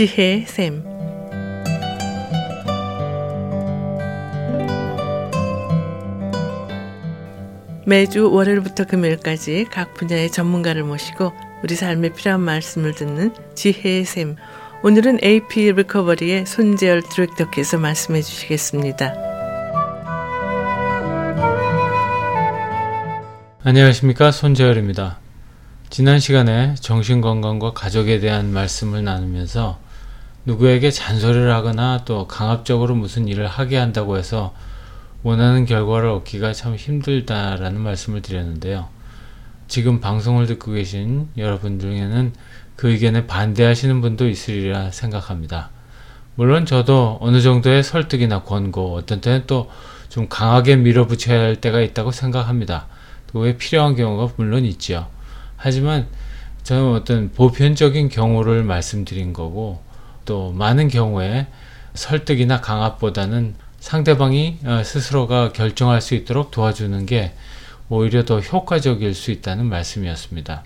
지혜의 샘. 매주 월요일부터 금요일까지 각 분야의 전문가를 모시고 우리 삶에 필요한 말씀을 듣는 지혜의 샘. 오늘은 AP 리커버리의 손재열 디렉터께서 말씀해 주시겠습니다. 안녕하십니까 손재열입니다. 지난 시간에 정신건강과 가족에 대한 말씀을 나누면서 누구에게 잔소리를 하거나 또 강압적으로 무슨 일을 하게 한다고 해서 원하는 결과를 얻기가 참 힘들다라는 말씀을 드렸는데요. 지금 방송을 듣고 계신 여러분 중에는 그 의견에 반대하시는 분도 있으리라 생각합니다. 물론 저도 어느 정도의 설득이나 권고, 어떤 때는 또 좀 강하게 밀어붙여야 할 때가 있다고 생각합니다. 그에 필요한 경우가 물론 있지요. 하지만 저는 어떤 보편적인 경우를 말씀드린 거고 또 많은 경우에 설득이나 강압보다는 상대방이 어, 스스로가 결정할 수 있도록 도와주는 게 오히려 더 효과적일 수 있다는 말씀이었습니다.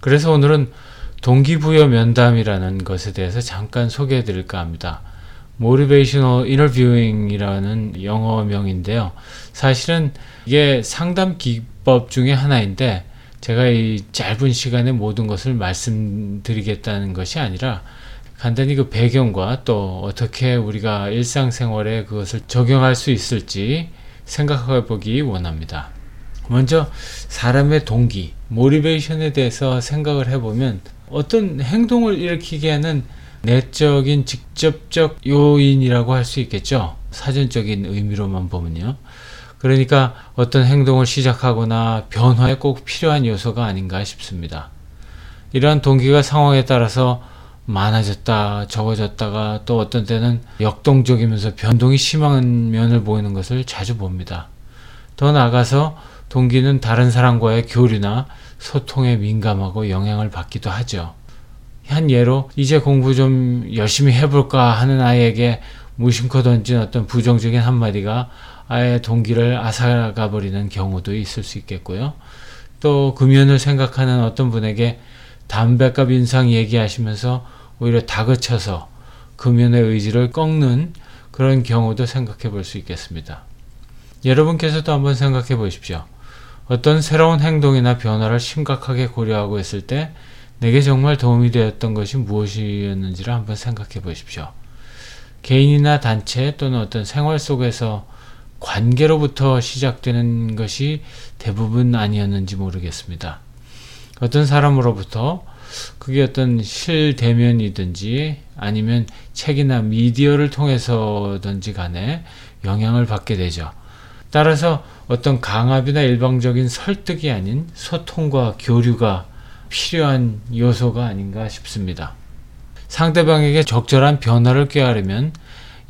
그래서 오늘은 동기부여 면담이라는 것에 대해서 잠깐 소개해 드릴까 합니다. Motivational Interviewing이라는 영어명인데요. 사실은 이게 상담 기법 중에 하나인데 제가 이 짧은 시간에 모든 것을 말씀드리겠다는 것이 아니라 간단히 그 배경과 또 어떻게 우리가 일상생활에 그것을 적용할 수 있을지 생각해 보기 원합니다. 먼저 사람의 동기, 모리베이션에 대해서 생각을 해보면 어떤 행동을 일으키게 하는 내적인 직접적 요인이라고 할 수 있겠죠. 사전적인 의미로만 보면요. 그러니까 어떤 행동을 시작하거나 변화에 꼭 필요한 요소가 아닌가 싶습니다. 이러한 동기가 상황에 따라서 많아졌다, 적어졌다가 또 어떤 때는 역동적이면서 변동이 심한 면을 보이는 것을 자주 봅니다. 더 나아가서 동기는 다른 사람과의 교류나 소통에 민감하고 영향을 받기도 하죠. 한 예로 이제 공부 좀 열심히 해볼까 하는 아이에게 무심코 던진 어떤 부정적인 한마디가 아예 동기를 앗아가 버리는 경우도 있을 수 있겠고요. 또 금연을 생각하는 어떤 분에게 담배값 인상 얘기하시면서 오히려 다그쳐서 금연의 의지를 꺾는 그런 경우도 생각해 볼 수 있겠습니다. 여러분께서도 한번 생각해 보십시오. 어떤 새로운 행동이나 변화를 심각하게 고려하고 있을 때 내게 정말 도움이 되었던 것이 무엇이었는지를 한번 생각해 보십시오. 개인이나 단체 또는 어떤 생활 속에서 관계로부터 시작되는 것이 대부분 아니었는지 모르겠습니다. 어떤 사람으로부터 그게 어떤 실대면이든지 아니면 책이나 미디어를 통해서든지 간에 영향을 받게 되죠. 따라서 어떤 강압이나 일방적인 설득이 아닌 소통과 교류가 필요한 요소가 아닌가 싶습니다. 상대방에게 적절한 변화를 꾀하려면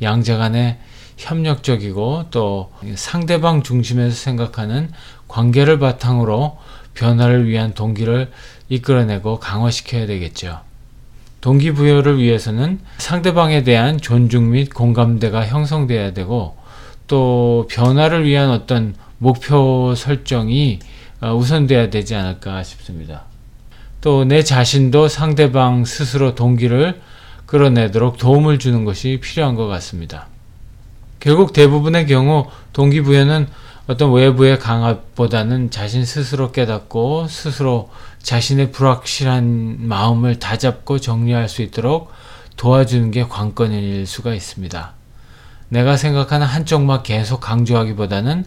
양자 간에 협력적이고 또 상대방 중심에서 생각하는 관계를 바탕으로 변화를 위한 동기를 이끌어내고 강화시켜야 되겠죠. 동기부여를 위해서는 상대방에 대한 존중 및 공감대가 형성돼야 되고 또 변화를 위한 어떤 목표 설정이 어, 우선돼야 되지 않을까 싶습니다. 또 내 자신도 상대방 스스로 동기를 끌어내도록 도움을 주는 것이 필요한 것 같습니다. 결국 대부분의 경우 동기부여는 어떤 외부의 강압보다는 자신 스스로 깨닫고 스스로 자신의 불확실한 마음을 다잡고 정리할 수 있도록 도와주는 게 관건일 수가 있습니다. 내가 생각하는 한쪽만 계속 강조하기보다는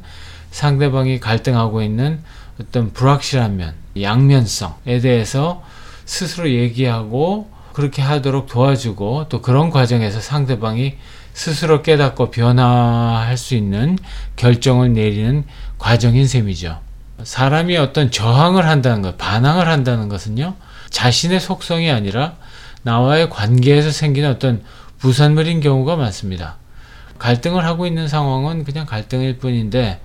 상대방이 갈등하고 있는 어떤 불확실한 면, 양면성에 대해서 스스로 얘기하고 그렇게 하도록 도와주고 또 그런 과정에서 상대방이 스스로 깨닫고 변화할 수 있는 결정을 내리는 과정인 셈이죠. 사람이 어떤 저항을 한다는 것, 반항을 한다는 것은요, 자신의 속성이 아니라 나와의 관계에서 생기는 어떤 부산물인 경우가 많습니다. 갈등을 하고 있는 상황은 그냥 갈등일 뿐인데,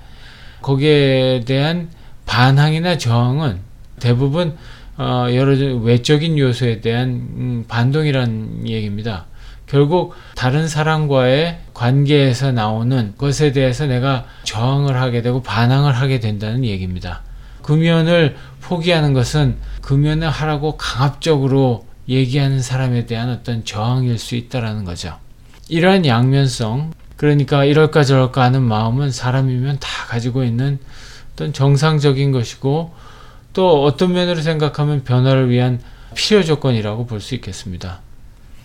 거기에 대한 반항이나 저항은 대부분 어, 여러 외적인 요소에 대한 음, 반동이라는 얘기입니다. 결국 다른 사람과의 관계에서 나오는 것에 대해서 내가 저항을 하게 되고 반항을 하게 된다는 얘기입니다. 금연을 포기하는 것은 금연을 하라고 강압적으로 얘기하는 사람에 대한 어떤 저항일 수 있다라는 거죠. 이러한 양면성, 그러니까 이럴까 저럴까 하는 마음은 사람이면 다 가지고 있는 어떤 정상적인 것이고 또 어떤 면으로 생각하면 변화를 위한 필요 조건이라고 볼 수 있겠습니다.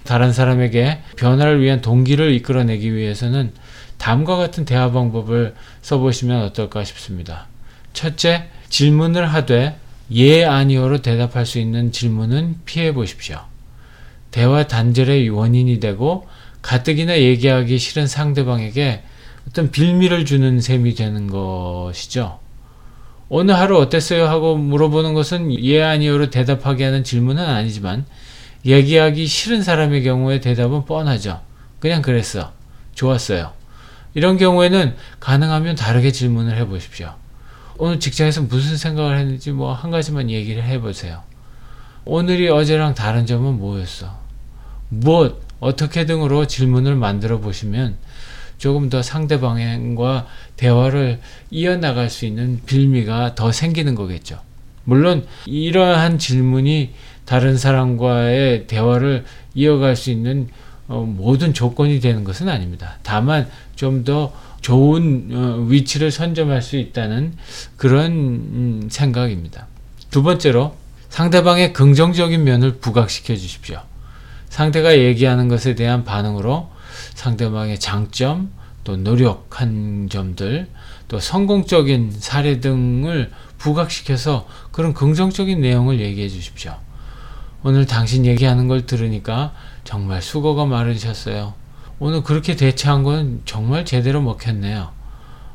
다른 사람에게 변화를 위한 동기를 이끌어내기 위해서는 다음과 같은 대화 방법을 써보시면 어떨까 싶습니다. 첫째, 질문을 하되 예, 아니오로 대답할 수 있는 질문은 피해 보십시오. 대화 단절의 원인이 되고 가뜩이나 얘기하기 싫은 상대방에게 어떤 빌미를 주는 셈이 되는 것이죠. 오늘 하루 어땠어요? 하고 물어보는 것은 예, 아니오로 대답하게 하는 질문은 아니지만 얘기하기 싫은 사람의 경우에 대답은 뻔하죠. 그냥 그랬어. 좋았어요. 이런 경우에는 가능하면 다르게 질문을 해 보십시오. 오늘 직장에서 무슨 생각을 했는지 뭐 한 가지만 얘기를 해 보세요. 오늘이 어제랑 다른 점은 뭐였어? 무엇, 어떻게 등으로 질문을 만들어 보시면 조금 더 상대방과 대화를 이어나갈 수 있는 빌미가 더 생기는 거겠죠. 물론 이러한 질문이 다른 사람과의 대화를 이어갈 수 있는 어, 모든 조건이 되는 것은 아닙니다. 다만 좀 더 좋은 어, 위치를 선점할 수 있다는 그런 음, 생각입니다. 두 번째로 상대방의 긍정적인 면을 부각시켜 주십시오. 상대가 얘기하는 것에 대한 반응으로 상대방의 장점, 또 노력한 점들, 또 성공적인 사례 등을 부각시켜서 그런 긍정적인 내용을 얘기해 주십시오. 오늘 당신 얘기하는 걸 들으니까 정말 수고가 많으셨어요. 오늘 그렇게 대처한 건 정말 제대로 먹혔네요.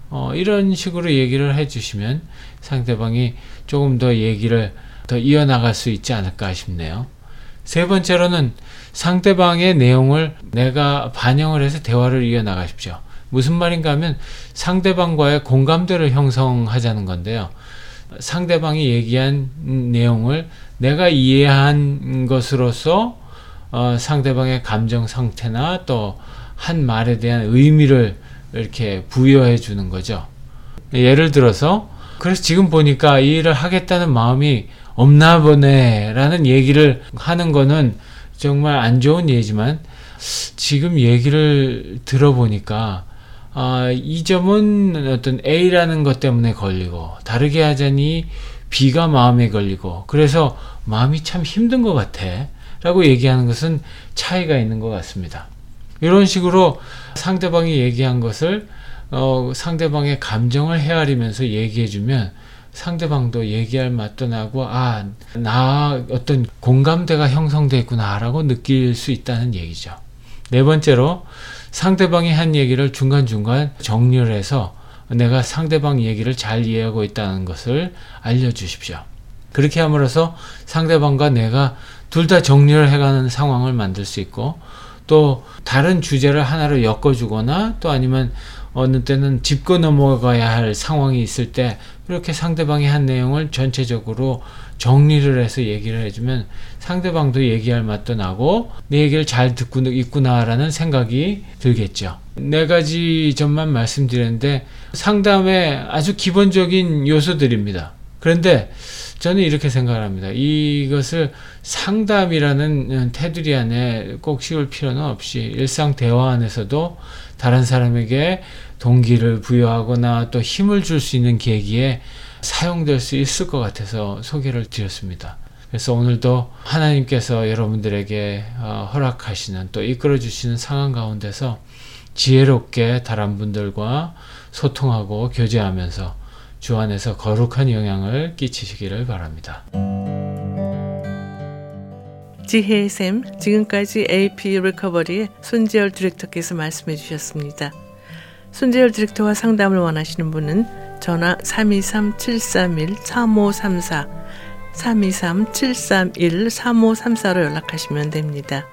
어, 이런 식으로 얘기를 해주시면 상대방이 조금 더 얘기를 더 이어나갈 수 있지 않을까 싶네요. 세 번째로는 상대방의 내용을 내가 반영을 해서 대화를 이어나가십시오. 무슨 말인가 하면 상대방과의 공감대를 형성하자는 건데요. 상대방이 얘기한 내용을 내가 이해한 것으로서 어, 상대방의 감정 상태나 또 한 말에 대한 의미를 이렇게 부여해 주는 거죠. 예를 들어서 그래서 지금 보니까 이 일을 하겠다는 마음이 없나 보네라는 얘기를 하는 거는 정말 안 좋은 예지만 지금 얘기를 들어보니까 아, 이 점은 어떤 A라는 것 때문에 걸리고 다르게 하자니 B가 마음에 걸리고 그래서 마음이 참 힘든 것 같아 라고 얘기하는 것은 차이가 있는 것 같습니다. 이런 식으로 상대방이 얘기한 것을 어, 상대방의 감정을 헤아리면서 얘기해주면 상대방도 얘기할 맛도 나고 아 나 어떤 공감대가 형성됐구나라고 느낄 수 있다는 얘기죠. 네 번째로 상대방이 한 얘기를 중간중간 정리를 해서 내가 상대방 얘기를 잘 이해하고 있다는 것을 알려주십시오. 그렇게 함으로써 상대방과 내가 둘 다 정리를 해가는 상황을 만들 수 있고 또 다른 주제를 하나로 엮어주거나 또 아니면 어느 때는 짚고 넘어가야 할 상황이 있을 때 이렇게 상대방이 한 내용을 전체적으로 정리를 해서 얘기를 해주면 상대방도 얘기할 맛도 나고 내 얘기를 잘 듣고 있구나라는 생각이 들겠죠. 네 가지 점만 말씀드렸는데 상담의 아주 기본적인 요소들입니다. 그런데 저는 이렇게 생각을 합니다. 이것을 상담이라는 테두리 안에 꼭 씌울 필요는 없이 일상 대화 안에서도 다른 사람에게 동기를 부여하거나 또 힘을 줄 수 있는 계기에 사용될 수 있을 것 같아서 소개를 드렸습니다. 그래서 오늘도 하나님께서 여러분들에게 어, 허락하시는 또 이끌어 주시는 상황 가운데서 지혜롭게 다른 분들과 소통하고 교제하면서 주 안에서 거룩한 영향을 끼치시기를 바랍니다. 지혜의 샘, 지금까지 AP 리커버리의 손재열 디렉터께서 말씀해 주셨습니다. 손재열 디렉터와 상담을 원하시는 분은 전화 323-731-3534, 323-731-3534로 연락하시면 됩니다.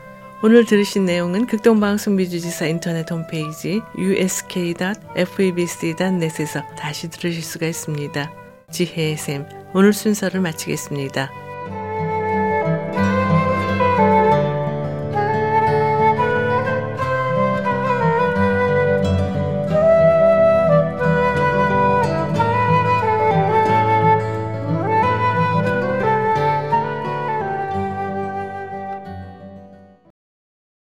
오늘 들으신 내용은 극동방송 미주지사 인터넷 홈페이지 usk.febc.net에서 다시 들으실 수가 있습니다. 지혜의 샘, 오늘 순서를 마치겠습니다.